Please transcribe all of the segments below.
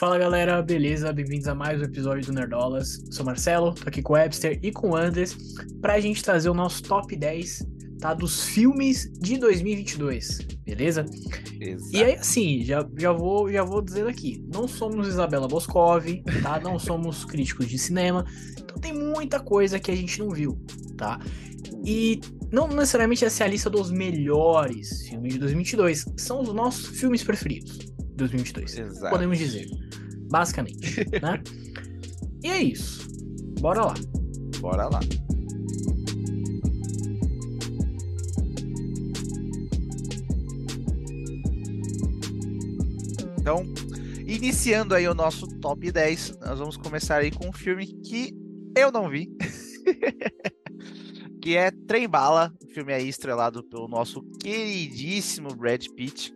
Fala galera, beleza? Bem-vindos a mais um episódio do Nerdolas. Sou Marcelo, tô aqui com o Webster e com o Andres pra gente trazer o nosso top 10 tá, dos filmes de 2022, beleza? Exato. E aí, assim, já, já, vou, já vou dizendo aqui: não somos Isabela Boscov, tá? Não somos críticos de cinema, então tem muita coisa que a gente não viu, tá? E não necessariamente essa é a lista dos melhores filmes de 2022, são os nossos filmes preferidos de 2022, Exato. podemos dizer, basicamente, né? E é isso, bora lá. Bora lá. Então, iniciando aí o nosso top 10, nós vamos começar aí com um filme que eu não vi. que é Trem Bala, um filme aí estrelado pelo nosso queridíssimo Brad Pitt,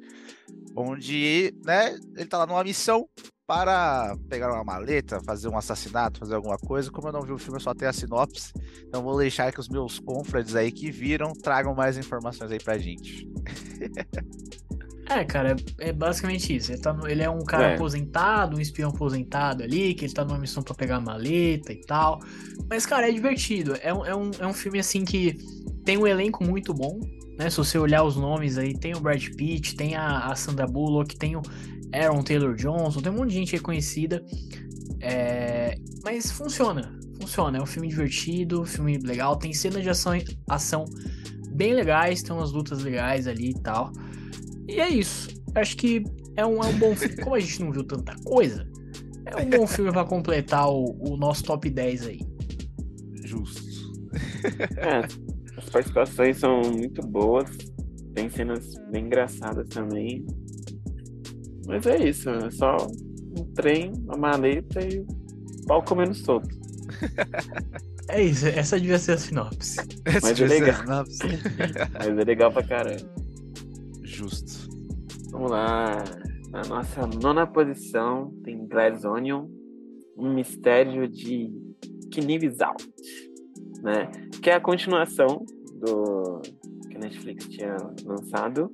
onde, né, ele tá lá numa missão para pegar uma maleta, fazer um assassinato, fazer alguma coisa. Como eu não vi o filme, eu só tenho a sinopse. Então vou deixar que os meus confrades aí que viram tragam mais informações aí pra gente. É, cara, é, é basicamente isso. Ele, tá no- ele é um cara É. aposentado, um espião aposentado ali, que ele tá numa missão pra pegar a maleta e tal. Mas, cara, é divertido. É um, é um, é um filme, assim, que tem um elenco muito bom, né? Se você olhar os nomes aí, tem o Brad Pitt, tem a, a Sandra Bullock, tem o Aaron Taylor Johnson, tem um monte de gente reconhecida. É, Mas funciona, funciona. É um filme divertido, filme legal, tem cenas de ação, ação bem legais, tem umas lutas legais ali e tal. E é isso. Acho que é um, é um bom filme. Como a gente não viu tanta coisa, é um bom filme pra completar o, o nosso top 10 aí. Justo. É, as participações são muito boas. Tem cenas bem engraçadas também. Mas é isso, é só um trem, uma maleta e o pau comendo solto. É isso, essa devia ser a sinopse. Mas é legal. Mas é legal pra caramba. Justo. Vamos lá. Na nossa nona posição tem Glass Onion, um mistério de Knives Out, né? Que é a continuação do que a Netflix tinha lançado,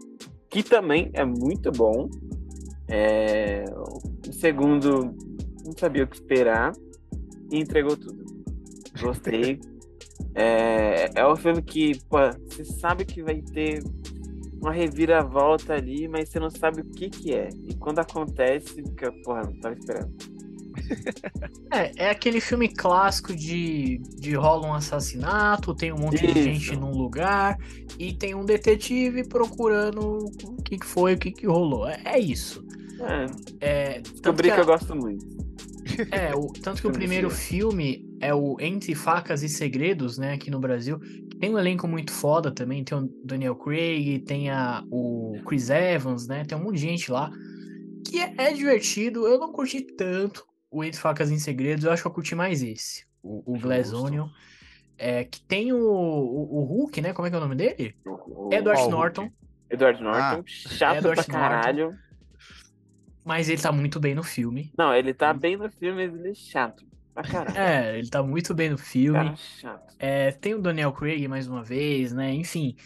que também é muito bom. É... O segundo não sabia o que esperar e entregou tudo. Gostei. é, é um filme que, pô, você sabe que vai ter uma reviravolta ali, mas você não sabe o que que é. E quando acontece, fica, porra, não tava esperando. É, é aquele filme clássico de, de rola um assassinato, tem um monte de Isso. gente num lugar e tem um detetive procurando o que, que foi, o que, que rolou. É, é isso. É, É, tanto descobri que, a- eu gosto muito. É, o, tanto que o primeiro filme é o Entre Facas e Segredos, né, aqui no Brasil. Tem um elenco muito foda também, tem o Daniel Craig, tem a, o Chris Evans, né, tem um monte de gente lá. Que é, é divertido, eu não curti tanto o Entre Facas e Segredos, eu acho que eu curti mais esse, o, o Glass. Onion. É, que tem o, o, o Hulk, né, como é que é o nome dele? O- Edward Norton, Hulk. Edward Norton, chato Edward pra caralho. Mas ele tá muito bem no filme. Não, ele tá bem no filme, mas ele é chato pra caralho. É, ele tá muito bem no filme. Cara chato. É, tem o Daniel Craig mais uma vez, né? Enfim.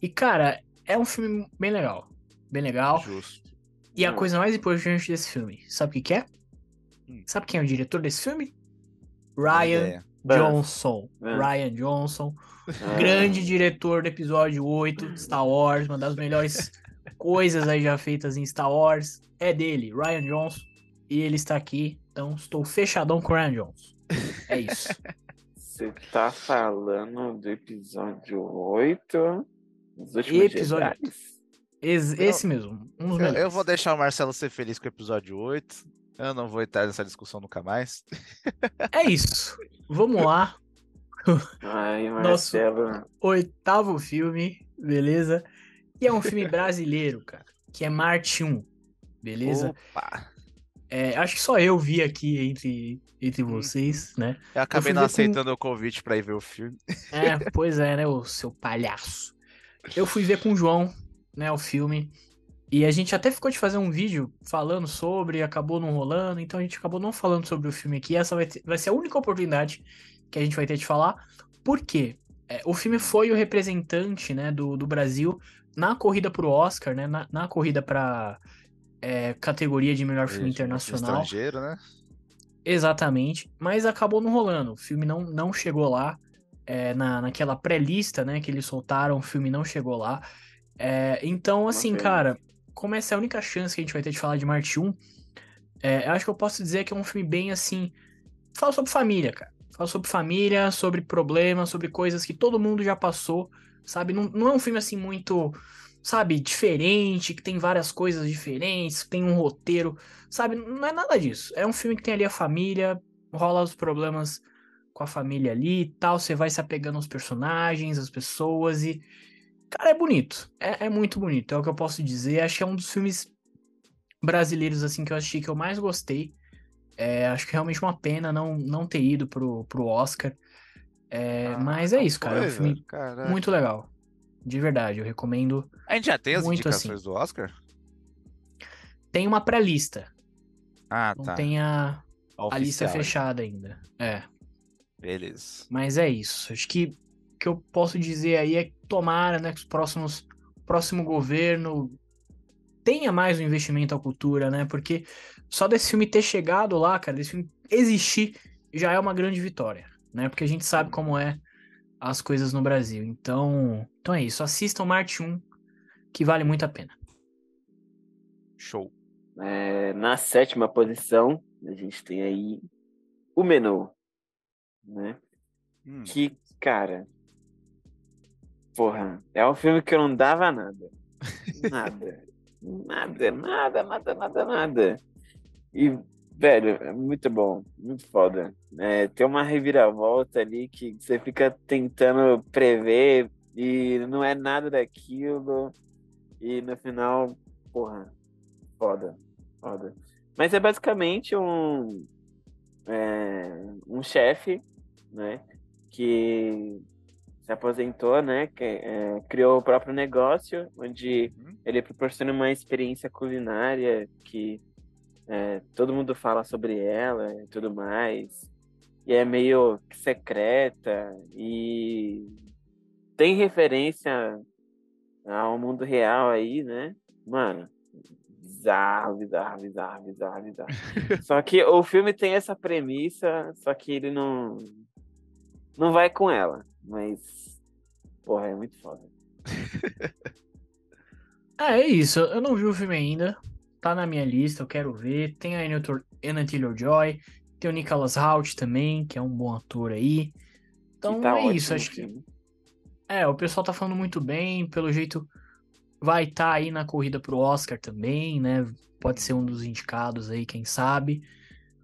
E, cara, é um filme bem legal. Bem legal. Justo. E a Hum. coisa mais importante desse filme, sabe o que, que é? Hum. Sabe quem é o diretor desse filme? Ryan. Johnson. É. Ryan Johnson. Ah, Grande diretor do episódio 8 de Star Wars. Uma das melhores coisas aí já feitas em Star Wars. É dele, Ryan Johnson. E ele está aqui. Então, estou fechadão com o Ryan Johnson. É isso. Você tá falando do episódio 8? Os últimos Episódio Jedi? Esse, mesmo. Um Eu, eu vou deixar o Marcelo ser feliz com o episódio 8. Eu não vou entrar nessa discussão nunca mais. É isso. Vamos lá. Ai, Nosso- Marcelo. Oitavo filme, beleza? E é um filme brasileiro, cara. Que é Marte 1, beleza? Opa! É, acho que só eu vi aqui entre, entre vocês, né? Eu acabei fui não ver com- aceitando o convite pra ir ver o filme. É, pois é, né, o seu palhaço. Eu fui ver com o João, né, o filme. E a gente até ficou de fazer um vídeo falando sobre, acabou não rolando, então a gente acabou não falando sobre o filme aqui. Essa vai, ter- vai ser a única oportunidade que a gente vai ter de falar. Por quê? É, o filme foi o representante, né, do, do Brasil na corrida pro Oscar, né, na, na corrida pra é, categoria de melhor filme internacional. Estrangeiro, né? Exatamente, mas acabou não rolando. O filme não, não chegou lá. é, na, naquela pré-lista, né, que eles soltaram, o filme não chegou lá. É, então, assim, cara, como essa é a única chance que a gente vai ter de falar de Marte 1, é, eu acho que eu posso dizer que é um filme bem assim. Fala sobre família, cara. Fala sobre família, sobre problemas, sobre coisas que todo mundo já passou, sabe? Não, não é um filme assim muito, sabe, diferente, que tem várias coisas diferentes, tem um roteiro, sabe? Não é nada disso. É um filme que tem ali a família, rola os problemas com a família ali e tal, você vai se apegando aos personagens, às pessoas e. Cara, é bonito. É, é muito bonito, é o que eu posso dizer. Acho que é um dos filmes brasileiros, assim, que eu assisti que eu mais gostei. É, acho que é realmente uma pena não, não ter ido pro, pro Oscar. É, Ah, mas é não isso, cara. É um filme. Caraca. muito legal. De verdade, eu recomendo. A gente já tem as Muito indicações assim. do Oscar? Tem uma pré-lista, Ah, não tá. tem a, a lista fechada ainda. É, Beleza. mas é isso. Acho que o que eu posso dizer aí é que tomara, né, que os próximos próximo governo tenha mais um investimento à cultura, né? Porque só desse filme ter chegado lá, cara, desse filme existir já é uma grande vitória, né? Porque a gente sabe como é as coisas no Brasil. Então, então é isso. Assistam Marte 1, que vale muito a pena. Show. É, na sétima posição, a gente tem aí o Menu, né? Hum, Que, cara, porra, é um filme que eu não dava nada. Nada. nada, nada, nada, nada, nada. E, velho, é muito bom, muito foda. É, tem uma reviravolta ali que você fica tentando prever e não é nada daquilo. E no final, porra, foda, foda. Mas é basicamente um, é, um chefe, né? Que se aposentou, né? Que é, criou o próprio negócio, onde Uhum. ele proporciona uma experiência culinária que é, todo mundo fala sobre ela e tudo mais. E é meio secreta e tem referência ao mundo real aí, né? Mano, bizarro, bizarro, bizarro, bizarro, bizarro. só que o filme tem essa premissa, só que ele não não vai com ela, mas porra, é muito foda. Ah, é isso. Eu não vi o filme ainda. Tá na minha lista, eu quero ver. Tem a Anna Taylor-Joy, tem o Nicholas Hoult também, que é um bom ator aí. Então tá é ótimo isso, acho que. É, o pessoal tá falando muito bem, pelo jeito vai estar aí na corrida pro Oscar também, né? Pode ser um dos indicados aí, quem sabe.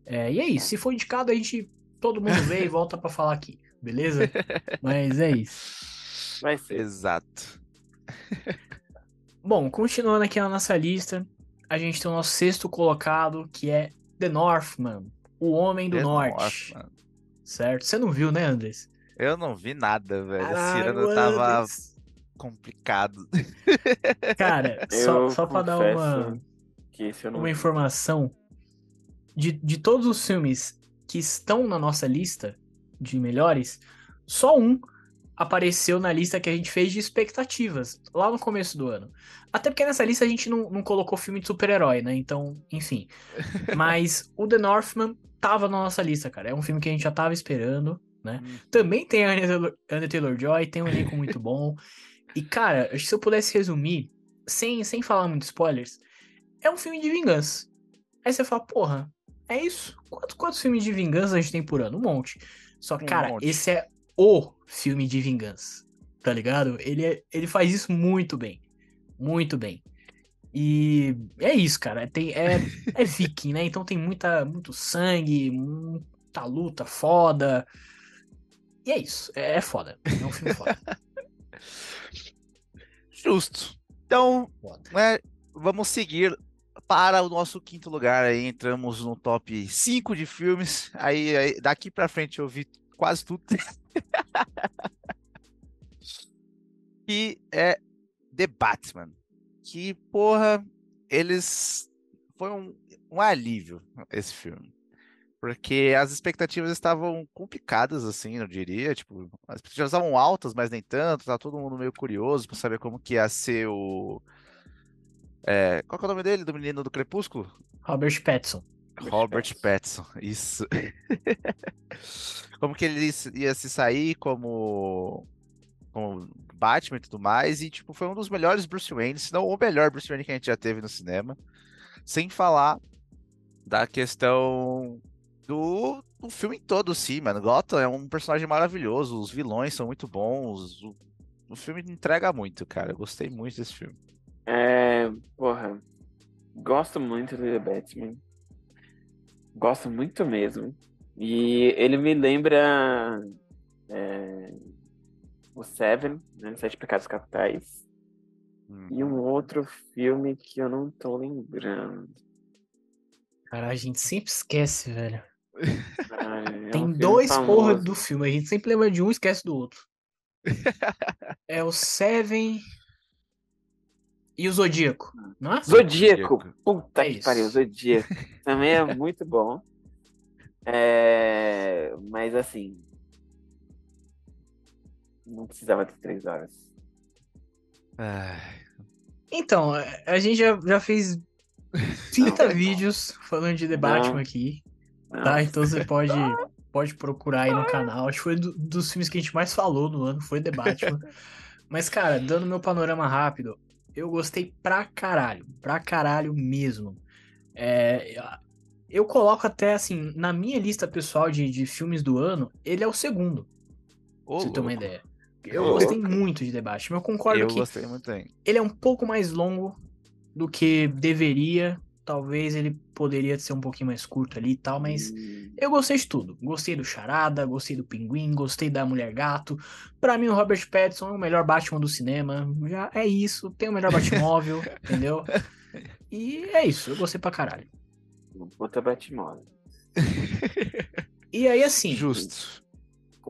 É, e é isso, se for indicado, a gente todo mundo vê e volta pra falar aqui, beleza? Mas é isso. vai ser. Exato. Bom, continuando aqui na nossa lista, a gente tem o nosso sexto colocado, que é The Northman, o Homem do The Norte. Northman. Certo? Você não viu, né, Andres? Eu não vi nada, velho. Esse Caralho, ano tava Andres. complicado. Cara, só, só pra dar uma. que esse eu não uma vi. informação de, de todos os filmes que estão na nossa lista de melhores, só um apareceu na lista que a gente fez de expectativas, lá no começo do ano. Até porque nessa lista a gente não, não colocou filme de super-herói, né? Então, enfim. Mas o The Northman tava na nossa lista, cara. É um filme que a gente já tava esperando, né? Também tem a Anya Taylor- Anya Taylor-Joy, tem um elenco muito bom. E, cara, se eu pudesse resumir, sem, sem falar muito spoilers, é um filme de vingança. Aí você fala, porra, é isso? Quantos, quantos filmes de vingança a gente tem por ano? Um monte. Só que, Um cara, monte. esse é o filme de vingança. Tá ligado? Ele, é- ele faz isso muito bem. Muito bem. E é isso, cara. Tem, é, é viking, né? Então tem muita, muito sangue, muita luta foda. E é isso. É, é foda. É um filme foda. Justo. Então, né, vamos seguir para o nosso quinto lugar. Aí entramos no top 5 de filmes. Aí, aí, daqui pra frente eu vi quase tudo. e é The Batman. Que, porra, eles. Foi um, um alívio esse filme. Porque as expectativas estavam complicadas, assim, eu diria. Tipo, as expectativas estavam altas, mas nem tanto. Tá todo mundo meio curioso para saber como que ia ser o, É, qual que é o nome dele, do menino do Crepúsculo? Robert Pattinson. Robert Pattinson, isso. como que ele ia se sair como, como Batman e tudo mais, e tipo, foi um dos melhores Bruce Wayne, se não o melhor Bruce Wayne que a gente já teve no cinema. Sem falar da questão do, do filme todo, sim, mano. Gotham é um personagem maravilhoso, os vilões são muito bons, o, o filme entrega muito, cara. Eu gostei muito desse filme. É, porra, gosto muito do The Batman. Gosto muito mesmo. E ele me lembra é, o Seven, né? Sete Pecados Capitais. Hum. E um outro filme que eu não tô lembrando. Cara, a gente sempre esquece, velho. Ah, é Tem um dois famoso. porra do filme, a gente sempre lembra de um e esquece do outro. é o Seven e o Zodíaco, não é? Zodíaco, puta é que isso. pariu, Zodíaco. Também é muito bom. É... Mas assim. Não precisava ter três horas. Então, a gente já, já fez 30 não, vídeos falando de The Batman aqui. Não. Tá? Então você pode, pode procurar aí no canal. Acho que foi do, dos filmes que a gente mais falou no ano, foi The Batman. Mas, cara, dando meu panorama rápido, eu gostei pra caralho. Pra caralho mesmo. É, eu coloco até assim, na minha lista pessoal de, de filmes do ano, ele é o segundo. Ô, pra você ter uma ideia. Eu Ô, gostei louco. muito de debate, mas eu concordo eu que ele é um pouco mais longo do que deveria. Talvez ele poderia ser um pouquinho mais curto ali e tal, mas hum. eu gostei de tudo. Gostei do Charada, gostei do Pinguim, gostei da Mulher Gato. Para mim, o Robert Pattinson é o melhor Batman do cinema. Já é isso, tem o melhor Batmóvel, entendeu? E é isso, eu gostei pra caralho. Puta Batmóvel. e aí, assim. Justo.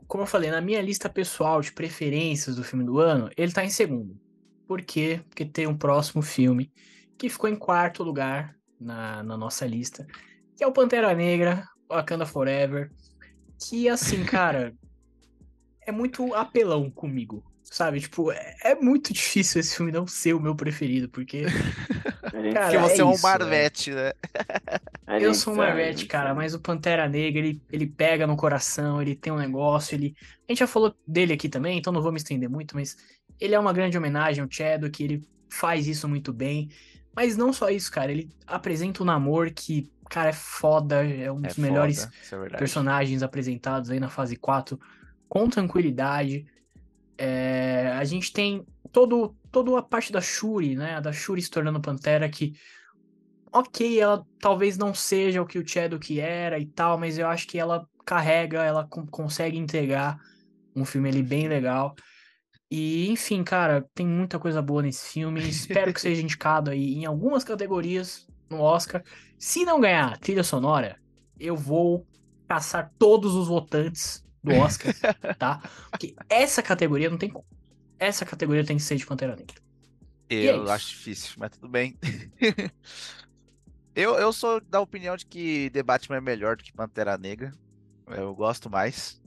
Como eu falei, na minha lista pessoal de preferências do filme do ano, ele tá em segundo. Por quê? Porque tem um próximo filme que ficou em quarto lugar na, na nossa lista, que é o Pantera Negra, Wakanda Forever, que assim, cara, é muito apelão comigo, sabe? Tipo, é, é, muito difícil esse filme não ser o meu preferido, porque. Cara, porque você é, é um isso, Marvete, né? Eu sou um Marvete, cara, mas o Pantera Negra, ele, ele pega no coração, ele tem um negócio, ele. A gente já falou dele aqui também, então não vou me estender muito, mas ele é uma grande homenagem ao Chadwick, ele faz isso muito bem. Mas não só isso, cara. Ele apresenta um namoro que, cara, é foda. É um é dos foda, melhores é personagens apresentados aí na fase 4. Com tranquilidade. É, a gente tem todo, toda a parte da Shuri, né? Da Shuri se tornando Pantera, que. Ok, ela talvez não seja o que o Chadwick era e tal, mas eu acho que ela carrega, ela consegue entregar um filme ali bem legal. E, enfim, cara, tem muita coisa boa nesse filme. Espero que seja indicado aí em algumas categorias no Oscar. Se não ganhar trilha sonora, eu vou caçar todos os votantes do Oscar, tá? Porque essa categoria não tem como. Essa categoria tem que ser de Pantera Negra. Eu é acho difícil, mas tudo bem. eu, eu sou da opinião de que The Batman é melhor do que Pantera Negra. Eu gosto mais.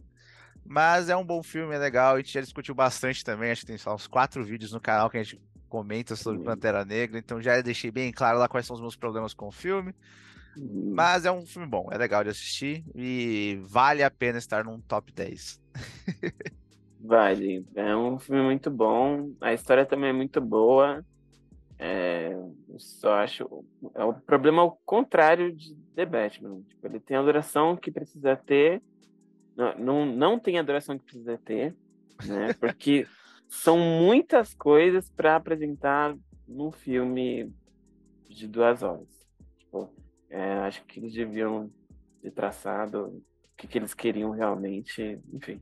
Mas é um bom filme, é legal. A gente já discutiu bastante também. Acho que tem só uns quatro vídeos no canal que a gente comenta sobre Pantera Negra. Então já deixei bem claro lá quais são os meus problemas com o filme. Uhum. Mas é um filme bom, é legal de assistir e vale a pena estar num top 10. vale, é um filme muito bom. A história também é muito boa. É, só acho. É o problema ao contrário de The Batman. Tipo, ele tem a duração que precisa ter não, não, tem a duração que precisa ter, né? Porque são muitas coisas para apresentar num filme de duas horas. Tipo, é, acho que eles deviam ter traçado o que, que eles queriam realmente, enfim.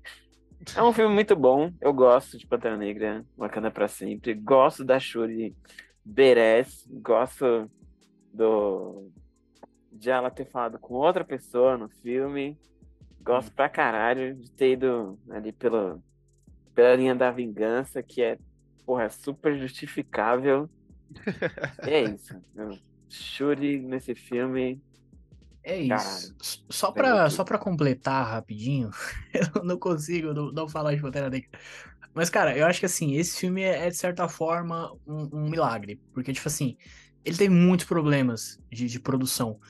É um filme muito bom. Eu gosto de Pantera Negra, Wakanda para sempre. Gosto da Shuri Beres. Gosto do de ela ter falado com outra pessoa no filme. Gosto pra caralho de ter ido ali pelo, pela linha da vingança, que é, porra, super justificável. é isso. Shuri nesse filme. É isso. Caralho. Só pra, só pra completar rapidinho, eu não consigo não, não falar de Pantera Negra. Mas, cara, eu acho que assim, esse filme é, é de certa forma um, um, milagre. Porque, tipo assim, ele teve muitos problemas de, de produção.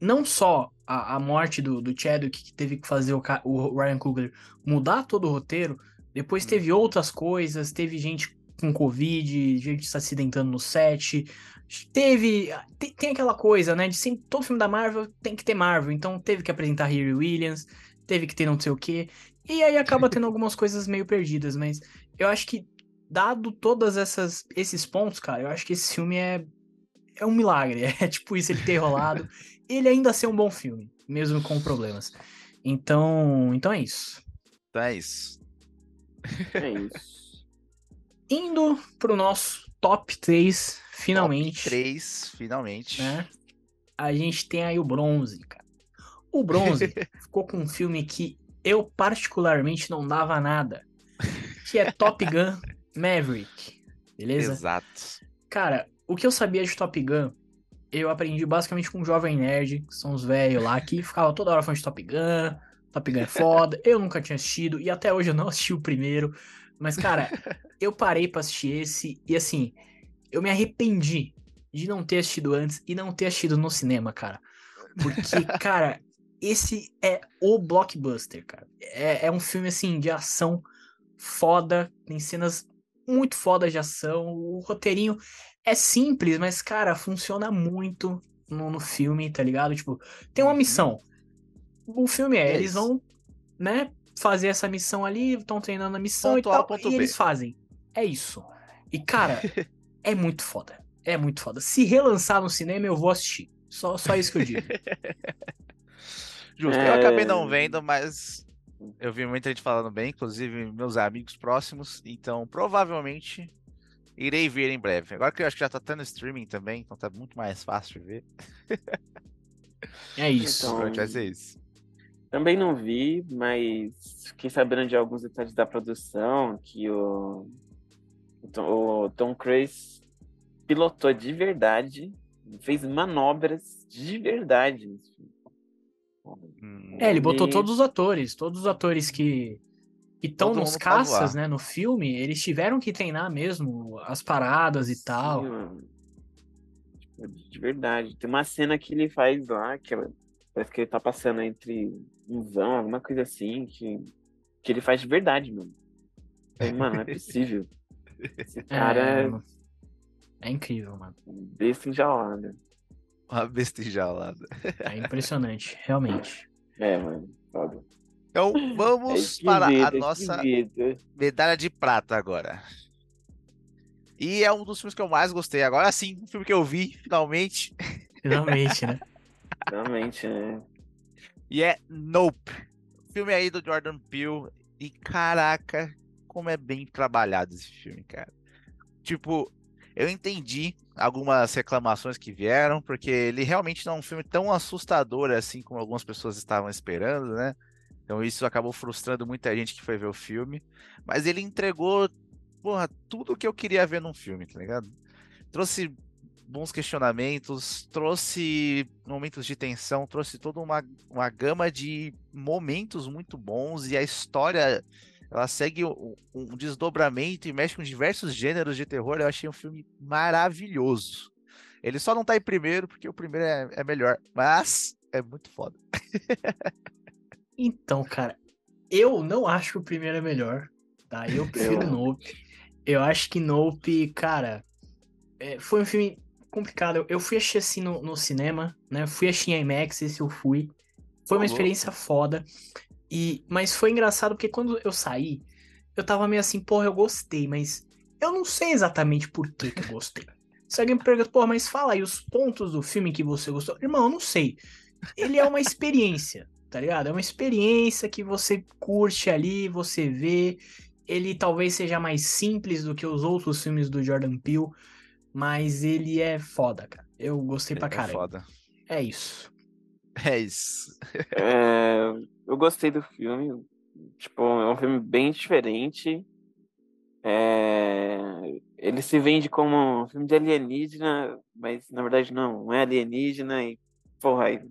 Não só a, a morte do, do Chadwick, que teve que fazer o, o Ryan Coogler mudar todo o roteiro, depois teve uhum. outras coisas, teve gente com Covid, gente se acidentando no set. Teve. Tem, tem, aquela coisa, né? De sempre, todo filme da Marvel tem que ter Marvel. Então teve que apresentar Harry Williams, teve que ter não sei o quê. E aí acaba tendo algumas coisas meio perdidas, mas eu acho que, dado todas essas esses pontos, cara, eu acho que esse filme é, é um milagre. É tipo isso, ele ter rolado. ele ainda ser um bom filme, mesmo com problemas. Então, então é isso. Então é isso. É isso. Indo pro nosso top 3, finalmente. Top 3, finalmente. Né? A gente tem aí o bronze, cara. O bronze ficou com um filme que eu particularmente não dava nada. Que é Top Gun Maverick. Beleza? Exato. Cara, o que eu sabia de Top Gun, eu aprendi basicamente com um Jovem Nerd, que são os velhos lá, que ficava toda hora falando de Top Gun. Top Gun é foda. Eu nunca tinha assistido e até hoje eu não assisti o primeiro. Mas, cara, eu parei pra assistir esse e assim, eu me arrependi de não ter assistido antes e não ter assistido no cinema, cara. Porque, cara, esse é o blockbuster, cara. É, é um filme, assim, de ação foda, tem cenas muito fodas de ação, o roteirinho é simples, mas, cara, funciona muito no, no filme, tá ligado? Tipo, tem uma uhum. missão. O filme é, é eles vão, né, fazer essa missão ali, estão treinando a missão ponto e tal, a, e B. eles fazem. É isso. E, cara, é muito foda. É muito foda. Se relançar no cinema, eu vou assistir. Só, só isso que eu digo. Justo. É... Eu acabei não vendo, mas eu vi muita gente falando bem, inclusive meus amigos próximos. Então, provavelmente irei ver em breve. Agora que eu acho que já tá tendo streaming também, então tá muito mais fácil de ver. É isso. Então, vai ser isso. Também não vi, mas fiquei sabendo de alguns detalhes da produção, que o, o Tom Cruise pilotou de verdade, fez manobras de verdade. Hum. É, ele botou todos os atores, todos os atores que estão nos caças, né, no filme, eles tiveram que treinar mesmo as paradas e Sim, tal. Mano. Tipo, de verdade. Tem uma cena que ele faz lá, que parece que ele tá passando entre um vão, alguma coisa assim, que, que ele faz de verdade, mano. Aí, mano, não é possível. Esse cara é, é, é incrível, mano. Besta enjaulada. Uma besta enjaulada. É impressionante, realmente. É, mano. Foda. Então vamos é para a é nossa medalha de prata agora. E é um dos filmes que eu mais gostei. Agora sim, um filme que eu vi, finalmente. Finalmente, né? finalmente, né? E é Nope. Filme aí do Jordan Peele. E caraca, como é bem trabalhado esse filme, cara. Tipo, eu entendi algumas reclamações que vieram, porque ele realmente não é um filme tão assustador assim como algumas pessoas estavam esperando, né? Então isso acabou frustrando muita gente que foi ver o filme. Mas ele entregou, porra, tudo o que eu queria ver num filme, tá ligado? Trouxe bons questionamentos, trouxe momentos de tensão, trouxe toda uma, uma gama de momentos muito bons e a história ela segue um, um, desdobramento e mexe com diversos gêneros de terror. Eu achei um filme maravilhoso. Ele só não tá em primeiro porque o primeiro é, é melhor, mas é muito foda. então, cara, eu não acho que o primeiro é melhor, tá? Eu prefiro Nope. Eu acho que Nope, cara, é, foi um filme complicado. Eu fui assistir assim no, no cinema, né? Fui assistir em IMAX, esse eu fui. Foi uma experiência foda. E, mas foi engraçado porque quando eu saí, eu tava meio assim, porra, eu gostei, mas eu não sei exatamente por que, que eu gostei. Se alguém me pergunta, porra, mas fala aí os pontos do filme que você gostou. Irmão, eu não sei. Ele é uma experiência, tá ligado? É uma experiência que você curte ali, você vê. Ele talvez seja mais simples do que os outros filmes do Jordan Peele, mas ele é foda, cara. Eu gostei pra caralho. É foda. É isso. É isso. é, eu gostei do filme. Tipo, é um filme bem diferente. É, ele se vende como um filme de alienígena, mas na verdade não, não é alienígena e porra, aí,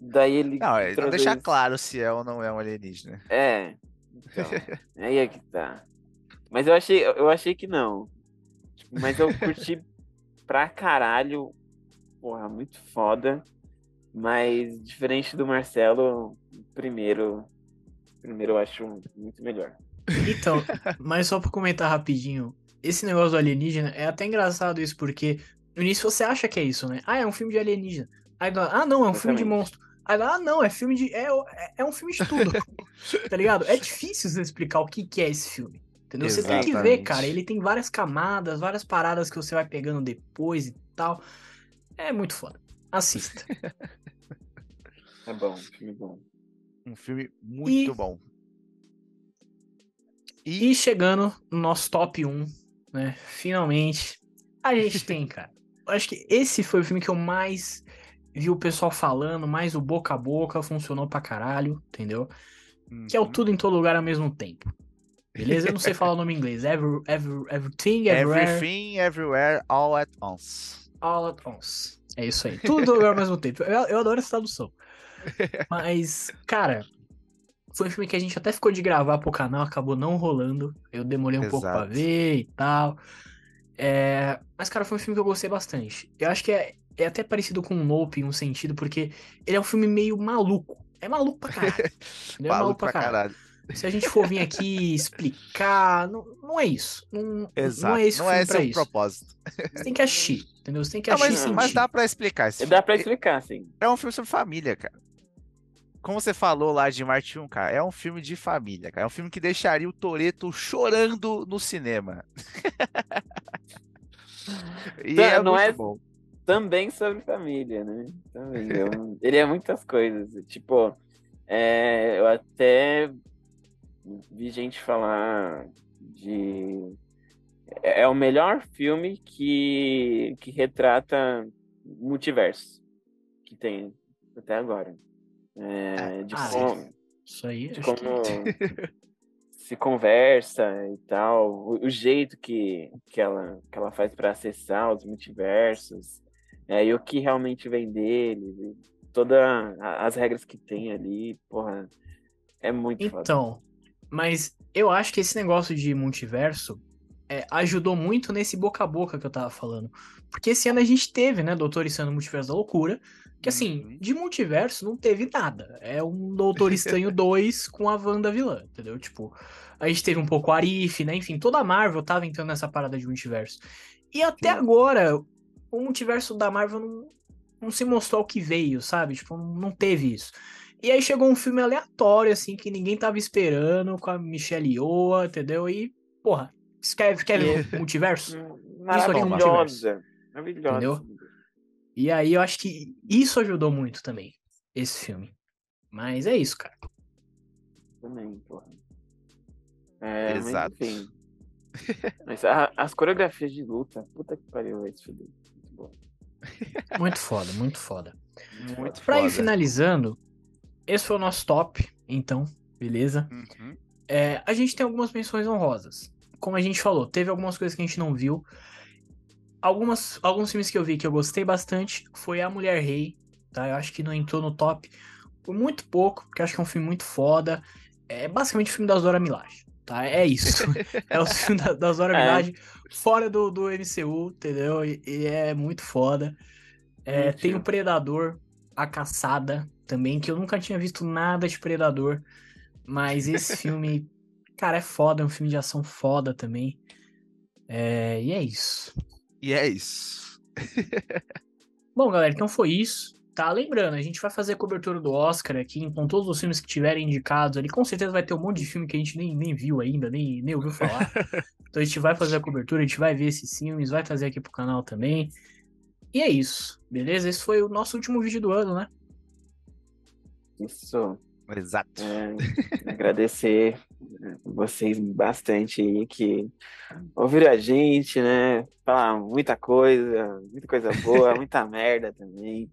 daí ele. Não, ele não deixa claro se é ou não é um alienígena. É. Então, aí é que tá. Mas eu achei, eu achei que não. Tipo, mas eu curti pra caralho porra, muito foda. Mas diferente do Marcelo, primeiro, primeiro eu acho muito melhor. Então, mas só pra comentar rapidinho, esse negócio do alienígena é até engraçado isso, porque no início você acha que é isso, né? Ah, é um filme de alienígena. Aí, ah, não, é um filme de monstro. Aí, ah, não, é filme de. É, é, é um filme de tudo. tá ligado? É difícil você explicar o que, que é esse filme. Entendeu? Exatamente. Você tem que ver, cara. Ele tem várias camadas, várias paradas que você vai pegando depois e tal. É muito foda. Assista. é bom, filme bom. Um filme muito e... bom. E... e chegando no nosso top 1, né? Finalmente, a gente tem, cara. Eu acho que esse foi o filme que eu mais vi o pessoal falando, mais o boca a boca, funcionou pra caralho, entendeu? Uhum. Que é o uhum. tudo em todo lugar ao mesmo tempo. Beleza? Eu não sei falar o nome em inglês. Every, every, everything, everywhere. Everything, everywhere, all at once. All at once. É isso aí. Tudo ao mesmo tempo. Eu, eu adoro essa tradução. Mas, cara, foi um filme que a gente até ficou de gravar pro canal, acabou não rolando. Eu demorei um Exato. pouco pra ver e tal. É... Mas, cara, foi um filme que eu gostei bastante. Eu acho que é, é até parecido com o Nope em um sentido, porque ele é um filme meio maluco. É maluco pra caralho. é maluco, maluco pra caralho. caralho. Se a gente for vir aqui explicar, não, não é isso. Não, Exato. não é esse não é esse o propósito. Você tem que assistir, entendeu? Você tem que assistir. Mas, mas, dá pra explicar. Esse dá pra explicar, sim. É um filme sobre família, cara. Como você falou lá de Martin 1, cara, é um filme de família, cara. É um filme que deixaria o Toreto chorando no cinema. e então, é não é bom. Também sobre família, né? Também. ele é muitas coisas. Tipo, é, eu até vi gente falar de. É, é o melhor filme que, que retrata multiverso que tem até agora. É, de ah, como, isso aí, de como que... se conversa e tal, o, o, jeito que, que, ela, que ela faz para acessar os multiversos, é, e o que realmente vem dele, todas as regras que tem ali, porra, é muito Então, foda. Mas eu acho que esse negócio de multiverso é, ajudou muito nesse boca a boca que eu tava falando. Porque esse ano a gente teve, né, Doutor Estranho no Multiverso da Loucura, que assim, uhum. de multiverso não teve nada. É um Doutor Estranho 2 com a Wanda vilã, entendeu? Tipo, a gente teve um pouco Arif, né? Enfim, toda a Marvel tava entrando nessa parada de multiverso. E até Sim. agora, o multiverso da Marvel não, não se mostrou o que veio, sabe? Tipo, não teve isso. E aí chegou um filme aleatório, assim, que ninguém tava esperando, com a Michelle Yeoh, entendeu? E, porra, quer, quer ver o multiverso? Maravilhosa. Maravilhosa. Entendeu? E aí eu acho que isso ajudou muito também, esse filme. Mas é isso, cara. Também, porra. É, Exato. Mas, enfim. mas a, as coreografias de luta, puta que pariu, esse filme. Muito foda, muito foda. Muito pra foda. ir finalizando, esse foi o nosso top, então, beleza? Uhum. É, a gente tem algumas menções honrosas. Como a gente falou, teve algumas coisas que a gente não viu. Algumas, alguns filmes que eu vi que eu gostei bastante foi A Mulher Rei, tá? Eu acho que não entrou no top por muito pouco, porque eu acho que é um filme muito foda. É basicamente o filme da Zora Milaje, tá? É isso. é o filme da, da Zora é. Fora do, do MCU, entendeu? E, e é muito foda. É, tem o Predador, A Caçada, também, que eu nunca tinha visto nada de Predador. Mas esse filme, cara, é foda, é um filme de ação foda também. É, e é isso. E é isso. Bom, galera, então foi isso. Tá, lembrando, a gente vai fazer a cobertura do Oscar aqui, então todos os filmes que tiverem indicados ali, com certeza vai ter um monte de filme que a gente nem, nem viu ainda, nem, nem ouviu falar. então a gente vai fazer a cobertura, a gente vai ver esses filmes, vai trazer aqui pro canal também. E é isso, beleza? Esse foi o nosso último vídeo do ano, né? Isso. Exato. É, agradecer vocês bastante aí que ouviram a gente, né? Falar muita coisa, muita coisa boa, muita merda também.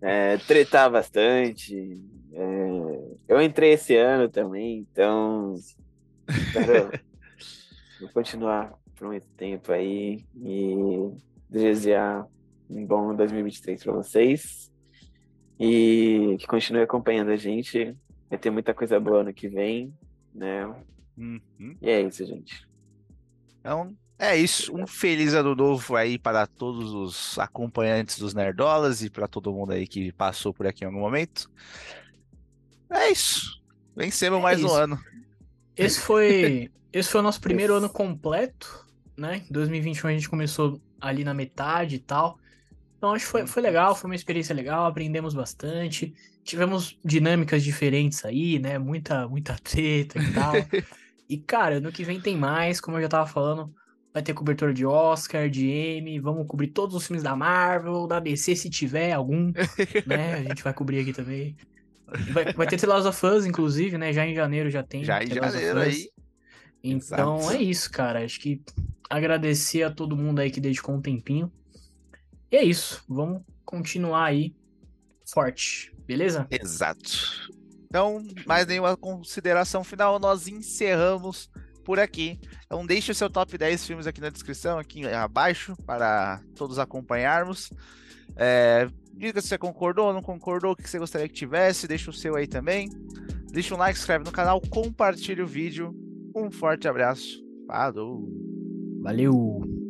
É, tretar bastante. É, eu entrei esse ano também, então espero vou continuar por muito tempo aí e desejar um bom 2023 para vocês. E que continue acompanhando a gente. Vai ter muita coisa boa ano que vem, né? Uhum. E é isso, gente. Então, É isso, um feliz ano novo aí para todos os acompanhantes dos Nerdolas e para todo mundo aí que passou por aqui em algum momento. É isso. Vencemos É mais um isso. ano. Esse foi, esse foi o nosso primeiro ano completo, né? Em 2021 a gente começou ali na metade e tal. Então acho que foi, foi legal, foi uma experiência legal, aprendemos bastante. Tivemos dinâmicas diferentes aí, né? Muita, muita treta e tal. E, cara, ano que vem tem mais, como eu já tava falando. Vai ter cobertura de Oscar, de Emmy, vamos cobrir todos os filmes da Marvel, da DC se tiver algum, né? A gente vai cobrir aqui também. Vai, vai ter The Last of Us, inclusive, né? Já em janeiro já tem. Já em janeiro aí. Então Exato. é isso, cara. Acho que agradecer a todo mundo aí que dedicou um tempinho. E é isso. Vamos continuar aí forte, beleza? Exato. Então, mais nenhuma consideração final, nós encerramos por aqui. Então, deixe o seu top 10 filmes aqui na descrição, aqui abaixo, para todos acompanharmos. É, diga se você concordou ou não concordou, o que você gostaria que tivesse, deixa o seu aí também. Deixa um like, se inscreve no canal, compartilha o vídeo. Um forte abraço. Falou! Valeu!